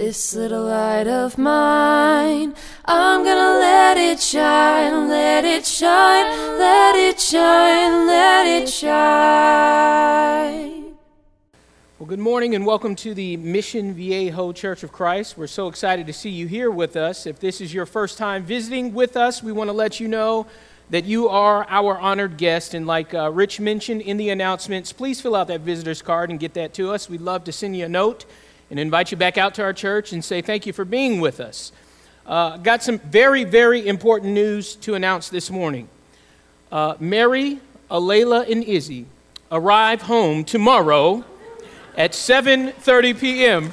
This little light of mine, I'm gonna let it shine, let it shine, let it shine, let it shine. Well, good morning and welcome to the Mission Viejo Church of Christ. We're so excited to see you here with us. If this is your first time visiting with us, we want to let you know that you are our honored guest. And like uh, Rich mentioned in the announcements, please fill out that visitor's card and get that to us. We'd love to send you a note and invite you back out to our church and say thank you for being with us. Uh, got some very, very important news to announce this morning. Uh, Mary, Alayla, and Izzy arrive home tomorrow at 7:30 p.m.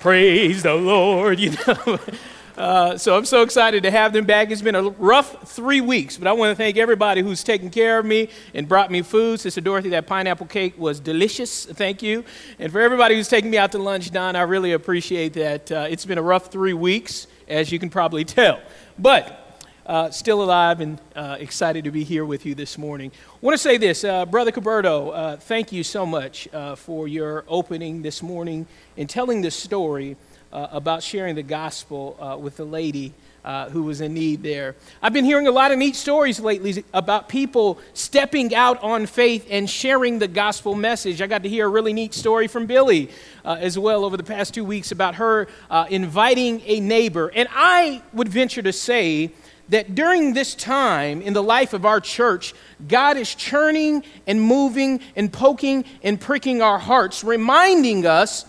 Praise the Lord, you know. Uh, so I'm so excited to have them back. It's been a rough three weeks, but I want to thank everybody who's taken care of me and brought me food. Sister Dorothy, that pineapple cake was delicious. Thank you. And for everybody who's taken me out to lunch, Don, I really appreciate that. Uh, it's been a rough three weeks, as you can probably tell. But uh, still alive and uh, excited to be here with you this morning. I want to say this, uh, Brother Caberto, uh, thank you so much uh, for your opening this morning and telling the story uh, about sharing the gospel uh, with the lady uh, who was in need there. I've been hearing a lot of neat stories lately about people stepping out on faith and sharing the gospel message. I got to hear a really neat story from Billy uh, as well over the past two weeks about her uh, inviting a neighbor. And I would venture to say, that during this time in the life of our church, God is churning and moving and poking and pricking our hearts, reminding us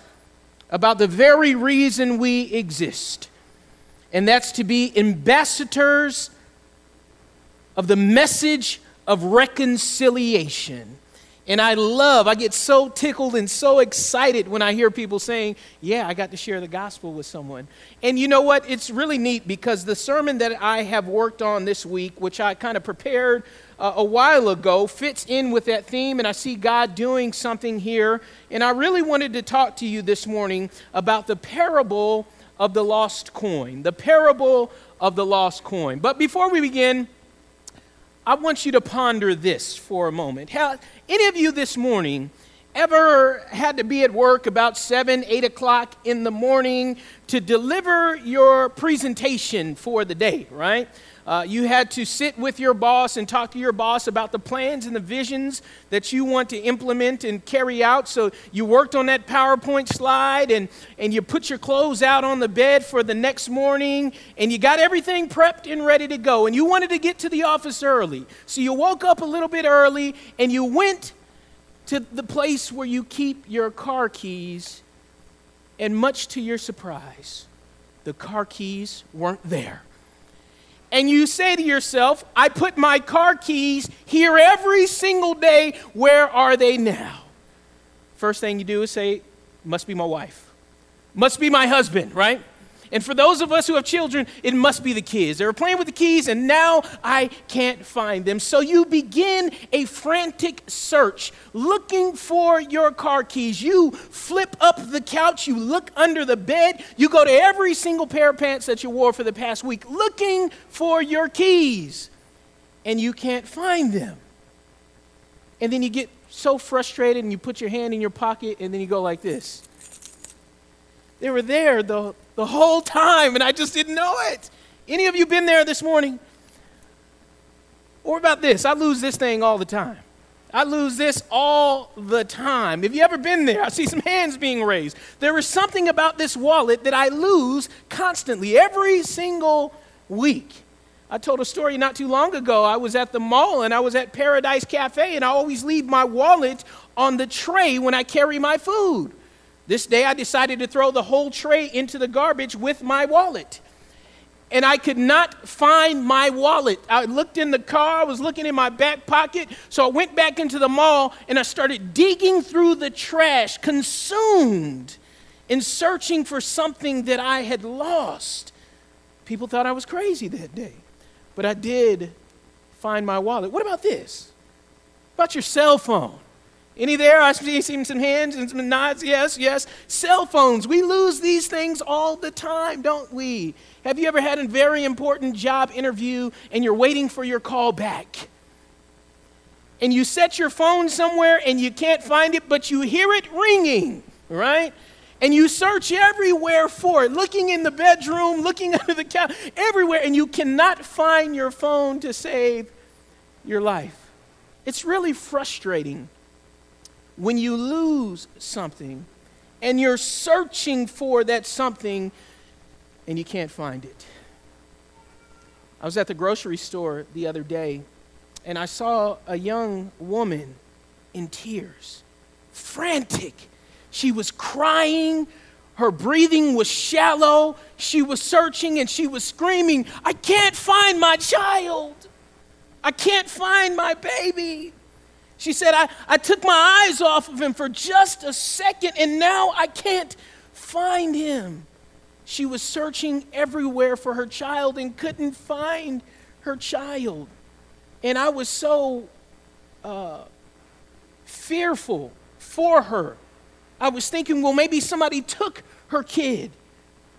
about the very reason we exist, and that's to be ambassadors of the message of reconciliation. And I love, I get so tickled and so excited when I hear people saying, Yeah, I got to share the gospel with someone. And you know what? It's really neat because the sermon that I have worked on this week, which I kind of prepared uh, a while ago fits in with that theme, and I see God doing something here. And I really wanted to talk to you this morning about the parable of the lost coin. The parable of the lost coin. But before we begin, I want you to ponder this for a moment. Have any of you this morning ever had to be at work about 7, 8 o'clock in the morning to deliver your presentation for the day, right? Uh, you had to sit with your boss and talk to your boss about the plans and the visions that you want to implement and carry out. So you worked on that PowerPoint slide and, and you put your clothes out on the bed for the next morning and you got everything prepped and ready to go. And you wanted to get to the office early. So you woke up a little bit early and you went to the place where you keep your car keys. And much to your surprise, the car keys weren't there and you say to yourself, I put my car keys here every single day, where are they now? First thing you do is say, must be my wife, must be my husband, right? And for those of us who have children, it must be the kids. They were playing with the keys, and now I can't find them. So you begin a frantic search looking for your car keys. You flip up the couch, you look under the bed, you go to every single pair of pants that you wore for the past week looking for your keys, and you can't find them. And then you get so frustrated, and you put your hand in your pocket, and then you go like this. They were there the, the whole time, and I just didn't know it. Any of you been there this morning? Or about this? I lose this thing all the time. I lose this all the time. Have you ever been there? I see some hands being raised. There is something about this wallet that I lose constantly, every single week. I told a story not too long ago. I was at the mall and I was at Paradise Cafe, and I always leave my wallet on the tray when I carry my food. This day I decided to throw the whole tray into the garbage with my wallet. And I could not find my wallet. I looked in the car, I was looking in my back pocket. So I went back into the mall and I started digging through the trash, consumed in searching for something that I had lost. People thought I was crazy that day. But I did find my wallet. What about this? What about your cell phone? Any there? I see some hands and some nods. Yes, yes. Cell phones. We lose these things all the time, don't we? Have you ever had a very important job interview and you're waiting for your call back? And you set your phone somewhere and you can't find it, but you hear it ringing, right? And you search everywhere for it, looking in the bedroom, looking under the couch, everywhere, and you cannot find your phone to save your life. It's really frustrating when you lose something and you're searching for that something and you can't find it. I was at the grocery store the other day and I saw a young woman in tears, frantic. She was crying. Her breathing was shallow. She was searching and she was screaming, I can't find my child. I can't find my baby. She said, I, I took my eyes off of him for just a second and now I can't find him. She was searching everywhere for her child and couldn't find her child. And I was so uh, fearful for her. I was thinking, well, maybe somebody took her kid.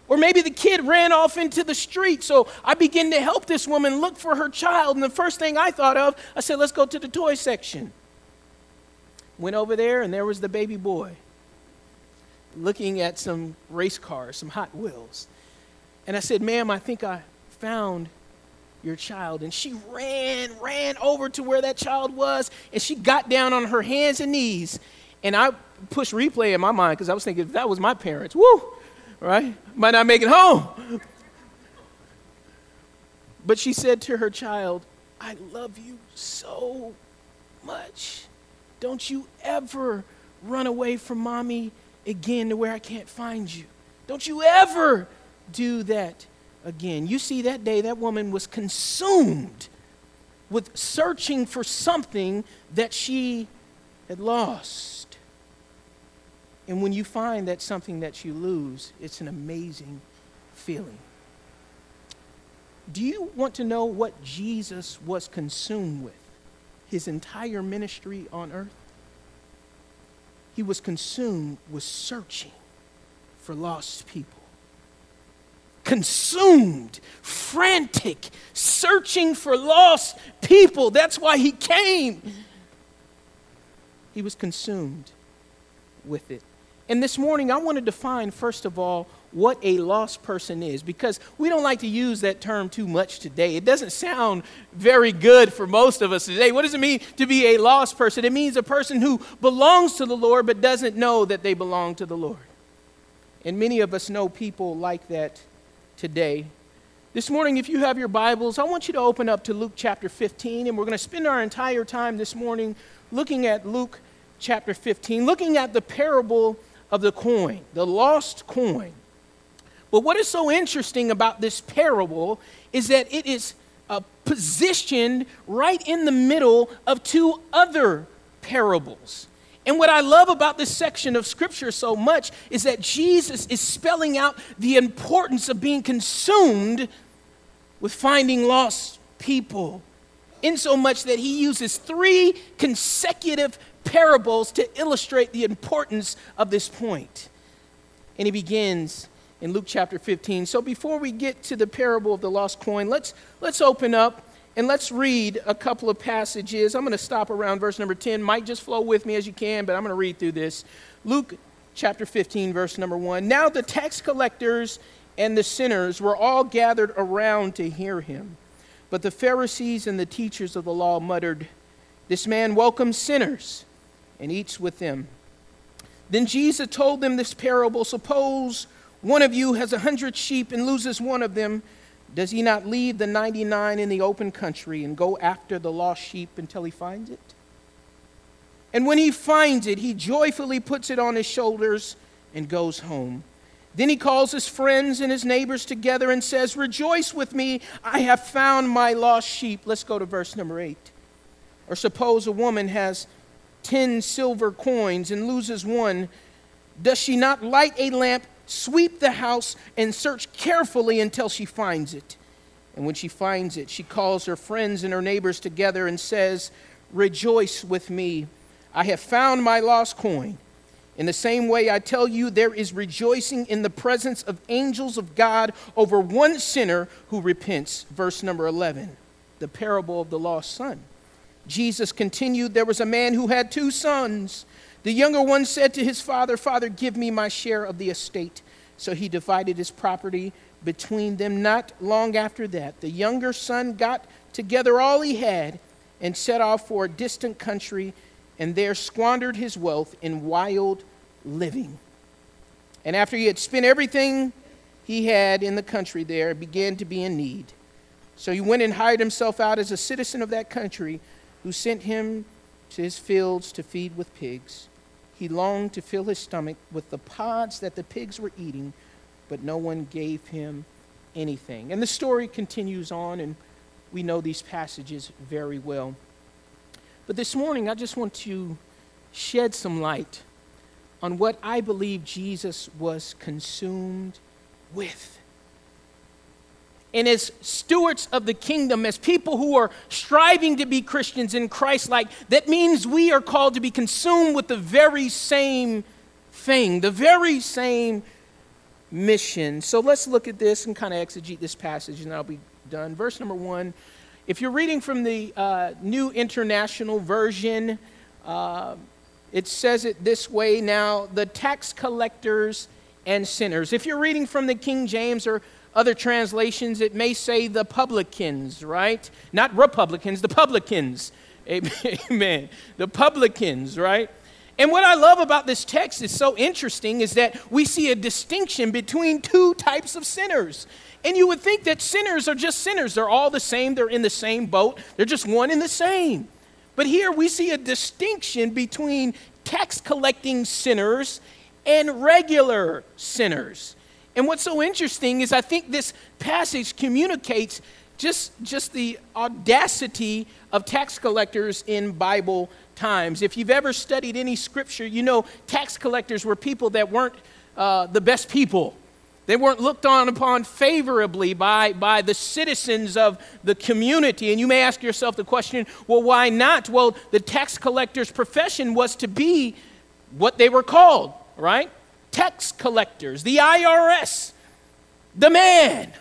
Or maybe the kid ran off into the street. So I began to help this woman look for her child. And the first thing I thought of, I said, let's go to the toy section. Went over there, and there was the baby boy looking at some race cars, some Hot Wheels. And I said, ma'am, I think I found your child. And she ran, ran over to where that child was, and she got down on her hands and knees. And I pushed replay in my mind because I was thinking, if that was my parents, woo, right? Might not make it home. But she said to her child, I love you so much. Don't you ever run away from mommy again to where I can't find you. Don't you ever do that again. You see, that day, that woman was consumed with searching for something that she had lost. And when you find that something that you lose, it's an amazing feeling. Do you want to know what Jesus was consumed with his entire ministry on earth? He was consumed with searching for lost people consumed, frantic, searching for lost people. That's why he came. He was consumed with it. And this morning, I want to define, first of all, what a lost person is because we don't like to use that term too much today. It doesn't sound very good for most of us today. What does it mean to be a lost person? It means a person who belongs to the Lord but doesn't know that they belong to the Lord. And many of us know people like that today. This morning, if you have your Bibles, I want you to open up to Luke chapter 15, and we're going to spend our entire time this morning looking at Luke chapter 15, looking at the parable of the coin, the lost coin. But what is so interesting about this parable is that it is uh, positioned right in the middle of two other parables. And what I love about this section of scripture so much is that Jesus is spelling out the importance of being consumed with finding lost people, in so much that he uses three consecutive parables to illustrate the importance of this point. And he begins in Luke chapter 15. So before we get to the parable of the lost coin, let's, let's open up and let's read a couple of passages. I'm going to stop around verse number 10. Might just flow with me as you can, but I'm going to read through this. Luke chapter 15, verse number 1. Now the tax collectors and the sinners were all gathered around to hear him. But the Pharisees and the teachers of the law muttered, This man welcomes sinners and eats with them. Then Jesus told them this parable Suppose one of you has a hundred sheep and loses one of them. Does he not leave the 99 in the open country and go after the lost sheep until he finds it? And when he finds it, he joyfully puts it on his shoulders and goes home. Then he calls his friends and his neighbors together and says, Rejoice with me, I have found my lost sheep. Let's go to verse number 8. Or suppose a woman has 10 silver coins and loses one. Does she not light a lamp sweep the house, and search carefully until she finds it. And when she finds it, she calls her friends and her neighbors together and says, Rejoice with me, I have found my lost coin. In the same way, I tell you, there is rejoicing in the presence of angels of God over one sinner who repents. Verse number 11, the parable of the lost son. Jesus continued, There was a man who had two sons. The younger one said to his father, Father, give me my share of the estate. So he divided his property between them. Not long after that, the younger son got together all he had and set off for a distant country and there squandered his wealth in wild living. And after he had spent everything he had in the country there, began to be in need. So he went and hired himself out as a citizen of that country, who sent him to his fields to feed with pigs. He longed to fill his stomach with the pods that the pigs were eating, but no one gave him anything. And the story continues on, and we know these passages very well. But this morning, I just want to shed some light on what I believe Jesus was consumed with. And as stewards of the kingdom, as people who are striving to be Christians in Christ like, that means we are called to be consumed with the very same thing, the very same mission. So let's look at this and kind of exegete this passage, and I'll be done. Verse number one if you're reading from the uh, New International Version, uh, it says it this way now the tax collectors and sinners. If you're reading from the King James or other translations, it may say the publicans, right? Not Republicans, the publicans. Amen. The publicans, right? And what I love about this text is so interesting is that we see a distinction between two types of sinners. And you would think that sinners are just sinners. They're all the same, they're in the same boat, they're just one and the same. But here we see a distinction between tax collecting sinners and regular sinners. And what's so interesting is I think this passage communicates just, just the audacity of tax collectors in Bible times. If you've ever studied any scripture, you know tax collectors were people that weren't uh, the best people. They weren't looked on upon favorably by, by the citizens of the community. And you may ask yourself the question well, why not? Well, the tax collector's profession was to be what they were called, right? Tax collectors, the IRS, the man.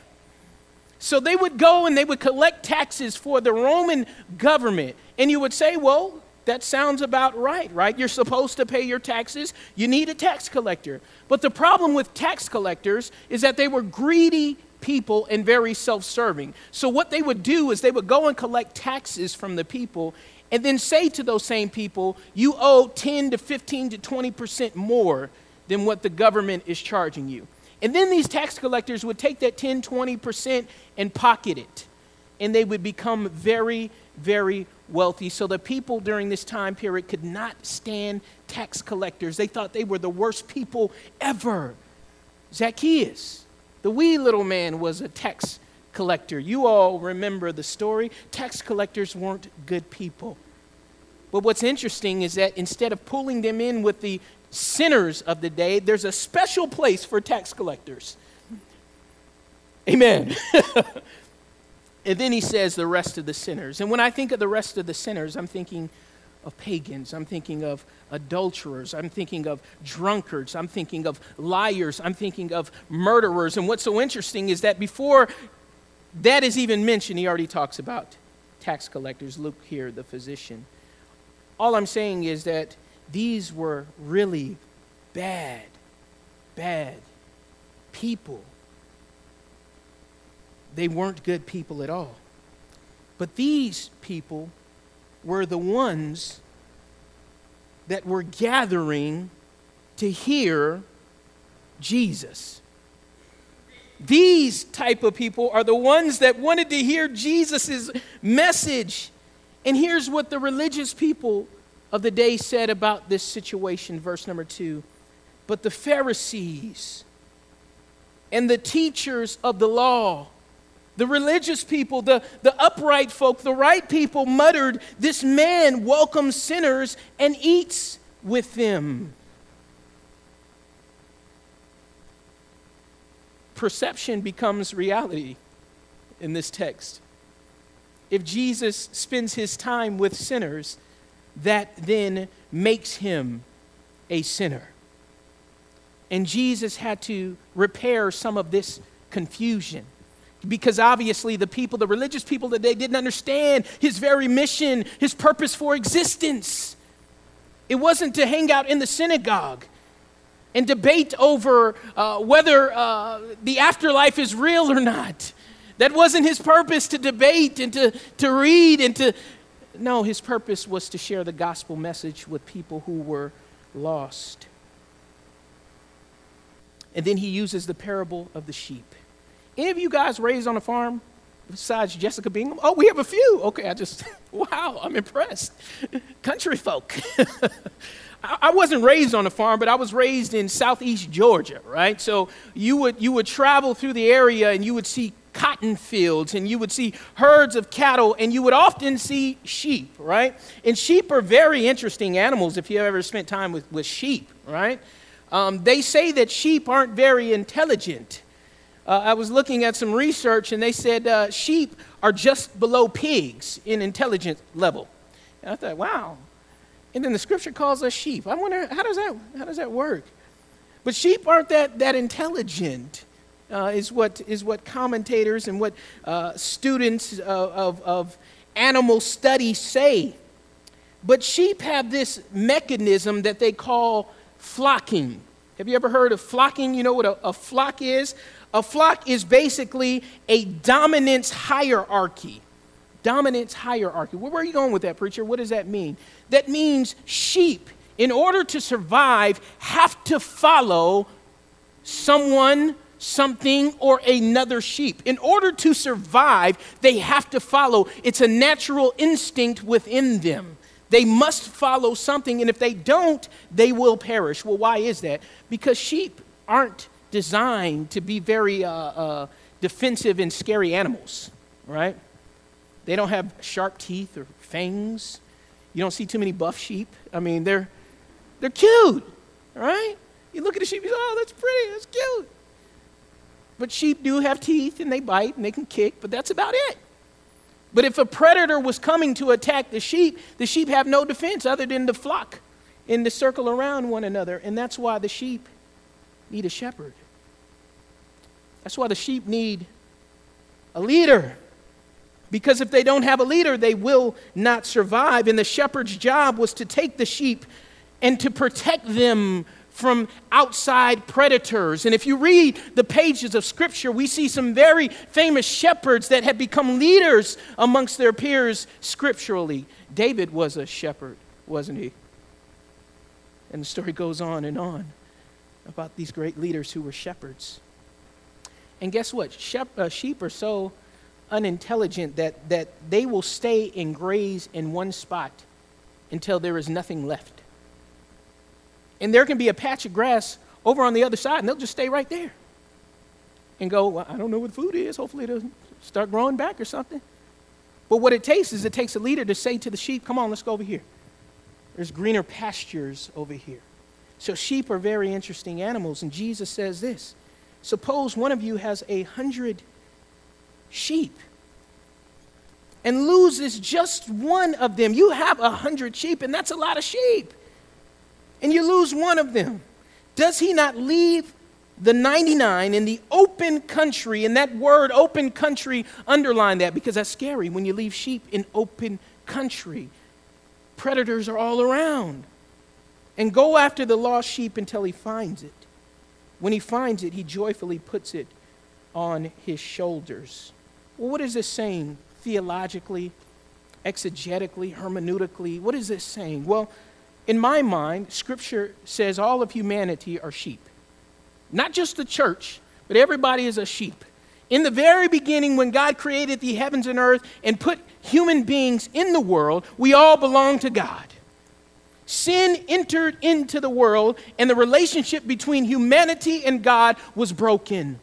So they would go and they would collect taxes for the Roman government. And you would say, well, that sounds about right, right? You're supposed to pay your taxes. You need a tax collector. But the problem with tax collectors is that they were greedy people and very self serving. So, what they would do is they would go and collect taxes from the people and then say to those same people, you owe 10 to 15 to 20% more than what the government is charging you. And then these tax collectors would take that 10, 20% and pocket it. And they would become very, very wealthy. So the people during this time period could not stand tax collectors. They thought they were the worst people ever. Zacchaeus, the wee little man, was a tax collector. You all remember the story. Tax collectors weren't good people. But what's interesting is that instead of pulling them in with the sinners of the day, there's a special place for tax collectors. Amen. And then he says the rest of the sinners. And when I think of the rest of the sinners, I'm thinking of pagans. I'm thinking of adulterers. I'm thinking of drunkards. I'm thinking of liars. I'm thinking of murderers. And what's so interesting is that before that is even mentioned, he already talks about tax collectors. Luke here, the physician. All I'm saying is that these were really bad, bad people they weren't good people at all. But these people were the ones that were gathering to hear Jesus. These type of people are the ones that wanted to hear Jesus' message. And here's what the religious people of the day said about this situation, verse number two. But the Pharisees and the teachers of the law the religious people, the, the upright folk, the right people muttered, This man welcomes sinners and eats with them. Perception becomes reality in this text. If Jesus spends his time with sinners, that then makes him a sinner. And Jesus had to repair some of this confusion because obviously the people, the religious people that they didn't understand his very mission, his purpose for existence. It wasn't to hang out in the synagogue and debate over uh, whether uh, the afterlife is real or not. That wasn't his purpose to debate and to, to read and to. No, his purpose was to share the gospel message with people who were lost. And then he uses the parable of the sheep. Any of you guys raised on a farm besides Jessica Bingham? Oh, we have a few. Okay, I just, wow, I'm impressed. Country folk. I wasn't raised on a farm, but I was raised in southeast Georgia, right? So you would, you would travel through the area and you would see cotton fields and you would see herds of cattle and you would often see sheep, right? And sheep are very interesting animals if you ever spent time with, with sheep, right? Um, they say that sheep aren't very intelligent. Uh, I was looking at some research and they said uh, sheep are just below pigs in intelligence level. And I thought, wow. And then the scripture calls us sheep. I wonder, how does that, how does that work? But sheep aren't that, that intelligent uh, is, what, is what commentators and what uh, students of, of, animal study say. But sheep have this mechanism that they call flocking. Have you ever heard of flocking? You know what a, a flock is? A flock is basically a dominance hierarchy. Dominance hierarchy. Where are you going with that, preacher? What does that mean? That means sheep, in order to survive, have to follow someone something or another sheep. In order to survive, they have to follow. It's a natural instinct within them. They must follow something, and if they don't, they will perish. Well, why is that? Because sheep aren't designed to be very uh, uh, defensive and scary animals, right? They don't have sharp teeth or fangs. You don't see too many buff sheep. I mean, they're, they're cute, right? You look at a sheep, you say, oh, that's pretty, that's cute. But sheep do have teeth and they bite and they can kick, but that's about it. But if a predator was coming to attack the sheep, the sheep have no defense other than to flock and to circle around one another. And that's why the sheep need a shepherd. That's why the sheep need a leader. Because if they don't have a leader, they will not survive. And the shepherd's job was to take the sheep and to protect them from outside predators. And if you read the pages of Scripture, we see some very famous shepherds that have become leaders amongst their peers scripturally. David was a shepherd, wasn't he? And the story goes on and on about these great leaders who were shepherds. And guess what? Shep- uh, sheep are so unintelligent that, that they will stay and graze in one spot until there is nothing left and there can be a patch of grass over on the other side, and they'll just stay right there and go, well, I don't know what the food is. Hopefully, it'll start growing back or something. But what it takes is it takes a leader to say to the sheep, Come on, let's go over here. There's greener pastures over here. So, sheep are very interesting animals, and Jesus says this Suppose one of you has a hundred sheep and loses just one of them. You have a hundred sheep, and that's a lot of sheep and you lose one of them, does he not leave the 99 in the open country? And that word, open country, underline that because that's scary when you leave sheep in open country. Predators are all around. And go after the lost sheep until he finds it. When he finds it, he joyfully puts it on his shoulders. Well, what is this saying theologically, exegetically, hermeneutically? What is this saying? Well, in my mind, Scripture says all of humanity are sheep. Not just the church, but everybody is a sheep. In the very beginning, when God created the heavens and earth and put human beings in the world, we all belong to God. Sin entered into the world, and the relationship between humanity and God was broken.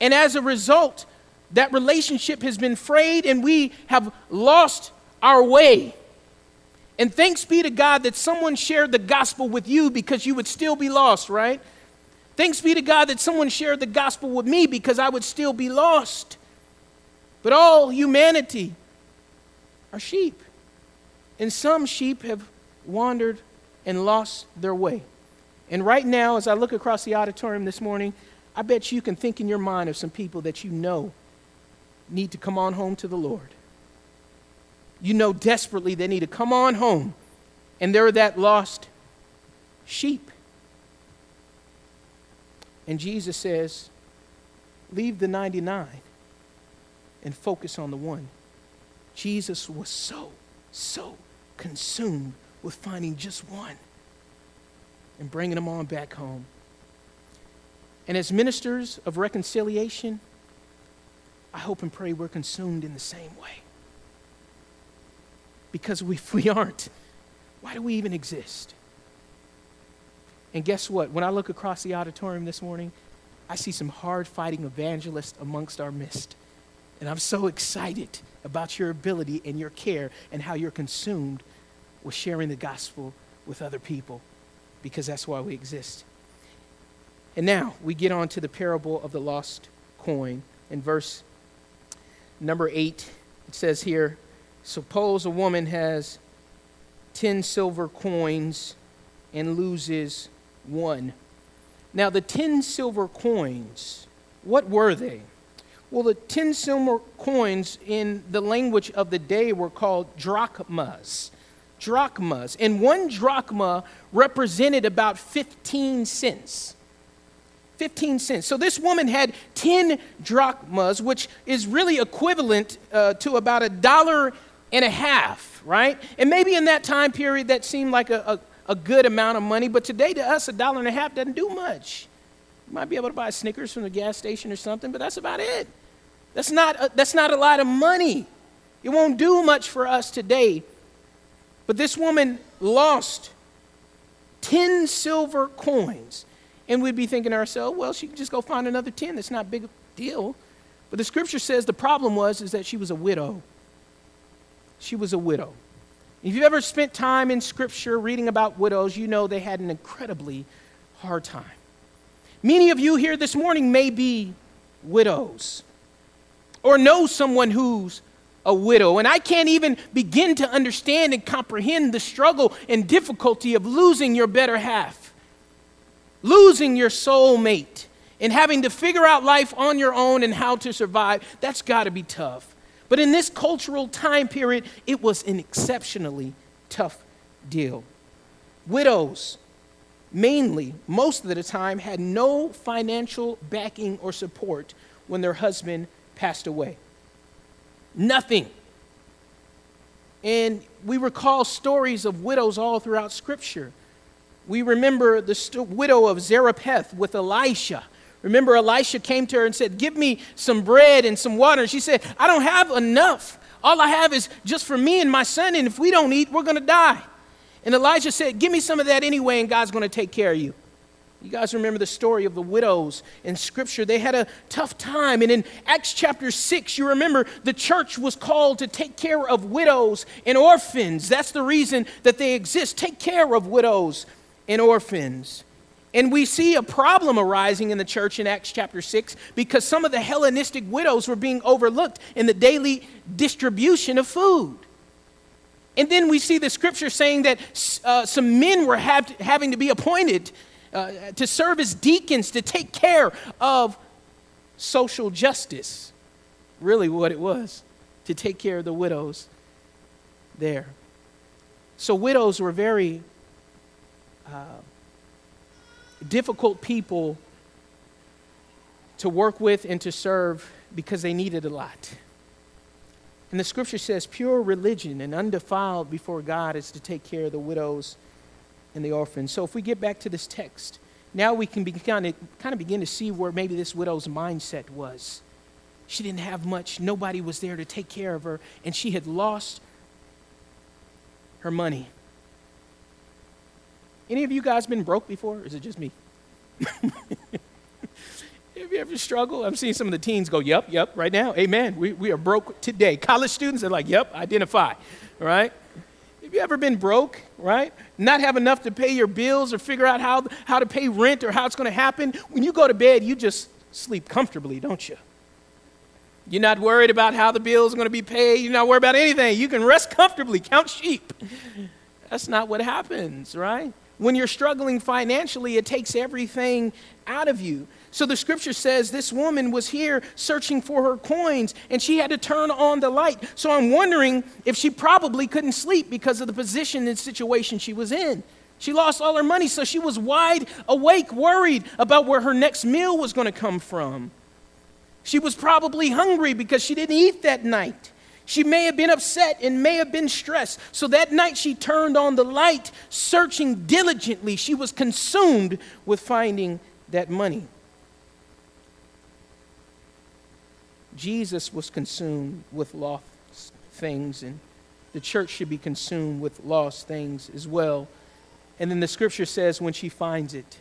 And as a result, that relationship has been frayed, and we have lost our way. And thanks be to God that someone shared the gospel with you because you would still be lost, right? Thanks be to God that someone shared the gospel with me because I would still be lost. But all humanity are sheep. And some sheep have wandered and lost their way. And right now, as I look across the auditorium this morning, I bet you can think in your mind of some people that you know need to come on home to the Lord you know desperately they need to come on home and they're that lost sheep. And Jesus says, Leave the 99 and focus on the one. Jesus was so, so consumed with finding just one and bringing them on back home. And as ministers of reconciliation, I hope and pray we're consumed in the same way. Because if we aren't, why do we even exist? And guess what? When I look across the auditorium this morning, I see some hard fighting evangelists amongst our midst. And I'm so excited about your ability and your care and how you're consumed with sharing the gospel with other people because that's why we exist. And now we get on to the parable of the lost coin. In verse number 8, it says here Suppose a woman has 10 silver coins and loses one. Now, the 10 silver coins, what were they? Well, the 10 silver coins in the language of the day were called drachmas. Drachmas. And one drachma represented about 15 cents. 15 cents. So this woman had 10 drachmas, which is really equivalent uh, to about a dollar and a half, right? And maybe in that time period that seemed like a, a, a good amount of money, but today to us, a dollar and a half doesn't do much. You might be able to buy Snickers from the gas station or something, but that's about it. That's not a, that's not a lot of money. It won't do much for us today. But this woman lost 10 silver coins. And we'd be thinking to ourselves, well, she can just go find another 10. That's not a big deal. But the scripture says the problem was is that she was a widow. She was a widow. If you've ever spent time in scripture reading about widows, you know they had an incredibly hard time. Many of you here this morning may be widows or know someone who's a widow. And I can't even begin to understand and comprehend the struggle and difficulty of losing your better half, losing your soulmate, and having to figure out life on your own and how to survive. That's got to be tough. But in this cultural time period, it was an exceptionally tough deal. Widows, mainly, most of the time, had no financial backing or support when their husband passed away. Nothing. And we recall stories of widows all throughout Scripture. We remember the widow of Zarephath with Elisha. Remember, Elisha came to her and said, Give me some bread and some water. And she said, I don't have enough. All I have is just for me and my son, and if we don't eat, we're going to die. And Elijah said, Give me some of that anyway, and God's going to take care of you. You guys remember the story of the widows in Scripture. They had a tough time. And in Acts chapter 6, you remember the church was called to take care of widows and orphans. That's the reason that they exist. Take care of widows and orphans. And we see a problem arising in the church in Acts chapter 6 because some of the Hellenistic widows were being overlooked in the daily distribution of food. And then we see the scripture saying that uh, some men were have, having to be appointed uh, to serve as deacons to take care of social justice. Really, what it was to take care of the widows there. So, widows were very uh, difficult people to work with and to serve because they needed a lot. And the scripture says pure religion and undefiled before God is to take care of the widows and the orphans. So if we get back to this text, now we can kind, of, kind of begin to see where maybe this widow's mindset was. She didn't have much, nobody was there to take care of her, and she had lost her money. Any of you guys been broke before, or is it just me? Have you ever struggled? I'm seeing some of the teens go, yep, yep, right now. Amen. We, we are broke today. College students are like, yep, identify, right? Have you ever been broke, right? Not have enough to pay your bills or figure out how, how to pay rent or how it's going to happen? When you go to bed, you just sleep comfortably, don't you? You're not worried about how the bills are going to be paid. You're not worried about anything. You can rest comfortably, count sheep. That's not what happens, right? When you're struggling financially, it takes everything out of you. So the scripture says this woman was here searching for her coins and she had to turn on the light. So I'm wondering if she probably couldn't sleep because of the position and situation she was in. She lost all her money, so she was wide awake, worried about where her next meal was going to come from. She was probably hungry because she didn't eat that night. She may have been upset and may have been stressed. So that night she turned on the light, searching diligently. She was consumed with finding that money. Jesus was consumed with lost things, and the church should be consumed with lost things as well. And then the scripture says when she finds it,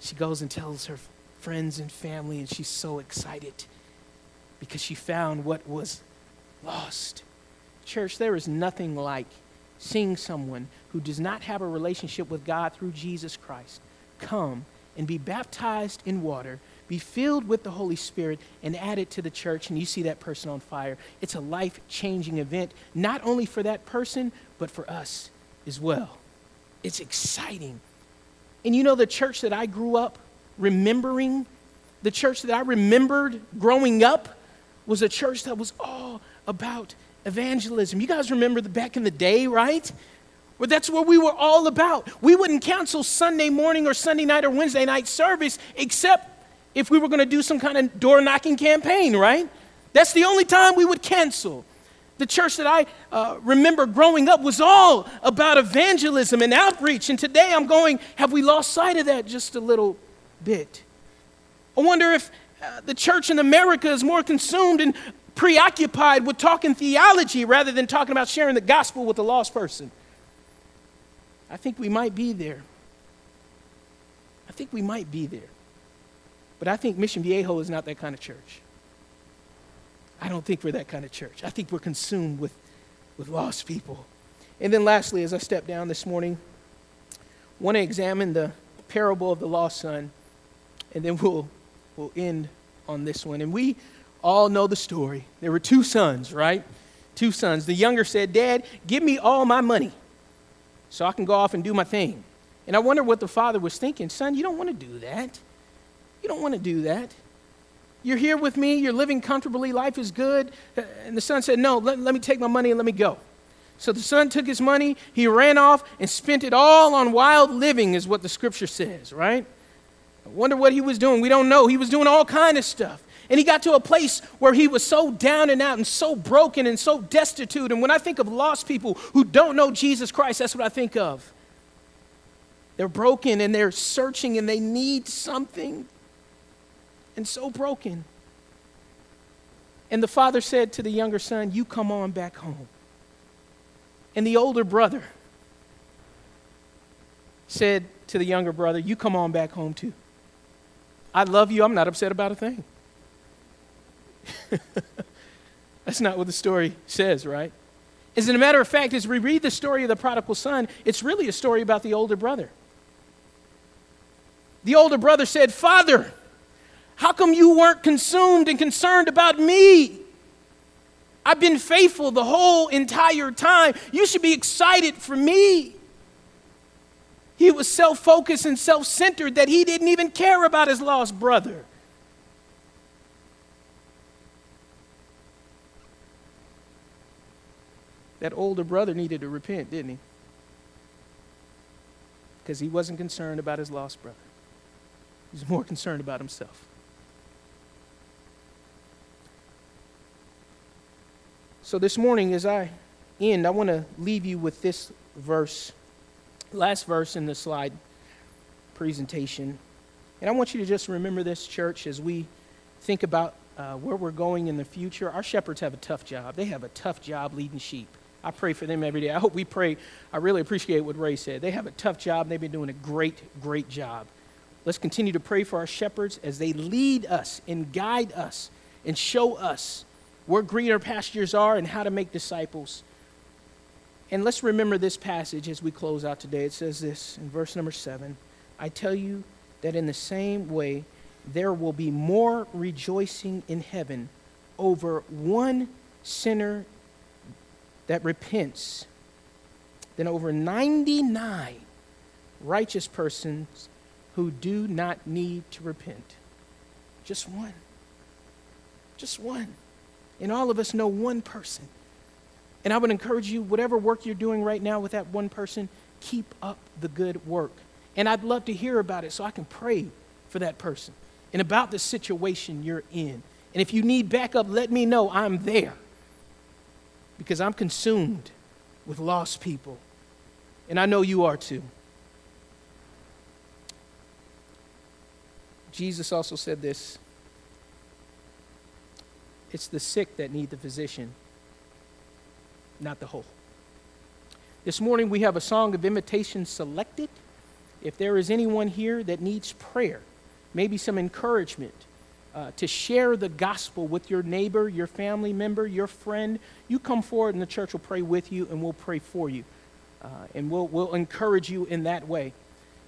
she goes and tells her friends and family, and she's so excited because she found what was lost. Church, there is nothing like seeing someone who does not have a relationship with God through Jesus Christ come and be baptized in water, be filled with the Holy Spirit, and added to the church, and you see that person on fire. It's a life changing event, not only for that person, but for us as well. It's exciting. And you know, the church that I grew up remembering, the church that I remembered growing up, was a church that was all about evangelism. You guys remember the back in the day, right? Well, that's what we were all about. We wouldn't cancel Sunday morning or Sunday night or Wednesday night service except if we were going to do some kind of door knocking campaign, right? That's the only time we would cancel. The church that I uh, remember growing up was all about evangelism and outreach. And today I'm going, have we lost sight of that just a little bit? I wonder if uh, the church in America is more consumed and preoccupied with talking theology rather than talking about sharing the gospel with a lost person. I think we might be there. I think we might be there. But I think Mission Viejo is not that kind of church. I don't think we're that kind of church. I think we're consumed with, with lost people. And then lastly, as I step down this morning, I want to examine the parable of the lost son, and then we'll, we'll end on this one. And we all know the story. There were two sons, right? Two sons. The younger said, Dad, give me all my money so I can go off and do my thing. And I wonder what the father was thinking. Son, you don't want to do that. You don't want to do that. You're here with me, you're living comfortably, life is good. And the son said, No, let, let me take my money and let me go. So the son took his money, he ran off and spent it all on wild living, is what the scripture says, right? I wonder what he was doing. We don't know. He was doing all kind of stuff. And he got to a place where he was so down and out and so broken and so destitute. And when I think of lost people who don't know Jesus Christ, that's what I think of. They're broken and they're searching and they need something and so broken. And the father said to the younger son, You come on back home. And the older brother said to the younger brother, You come on back home too. I love you. I'm not upset about a thing. That's not what the story says, right? As a matter of fact, as we read the story of the prodigal son, it's really a story about the older brother. The older brother said, Father, how come you weren't consumed and concerned about me? I've been faithful the whole entire time. You should be excited for me. He was self focused and self centered that he didn't even care about his lost brother. That older brother needed to repent, didn't he? Because he wasn't concerned about his lost brother, he was more concerned about himself. So this morning, as I end, I want to leave you with this verse, last verse in the slide presentation. And I want you to just remember this, church, as we think about uh, where we're going in the future. Our shepherds have a tough job. They have a tough job leading sheep. I pray for them every day. I hope we pray. I really appreciate what Ray said. They have a tough job. They've been doing a great, great job. Let's continue to pray for our shepherds as they lead us and guide us and show us where greener pastures are and how to make disciples. And let's remember this passage as we close out today. It says this in verse number seven I tell you that in the same way, there will be more rejoicing in heaven over one sinner that repents than over 99 righteous persons who do not need to repent. Just one. Just one. And all of us know one person. And I would encourage you, whatever work you're doing right now with that one person, keep up the good work. And I'd love to hear about it so I can pray for that person and about the situation you're in. And if you need backup, let me know. I'm there because I'm consumed with lost people. And I know you are too. Jesus also said this it's the sick that need the physician, not the whole. This morning we have a song of invitation selected. If there is anyone here that needs prayer, maybe some encouragement, uh, to share the gospel with your neighbor, your family member, your friend, you come forward and the church will pray with you and we'll pray for you. Uh, and we'll, we'll encourage you in that way.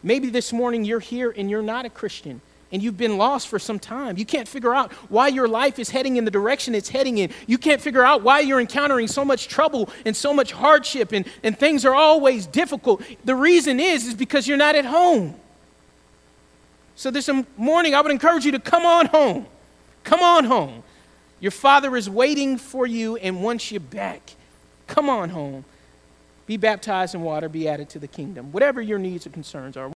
Maybe this morning you're here and you're not a Christian and you've been lost for some time. You can't figure out why your life is heading in the direction it's heading in. You can't figure out why you're encountering so much trouble and so much hardship and, and things are always difficult. The reason is, is because you're not at home. So this morning, I would encourage you to come on home. Come on home. Your Father is waiting for you and wants you back. Come on home. Be baptized in water, be added to the kingdom. Whatever your needs or concerns are.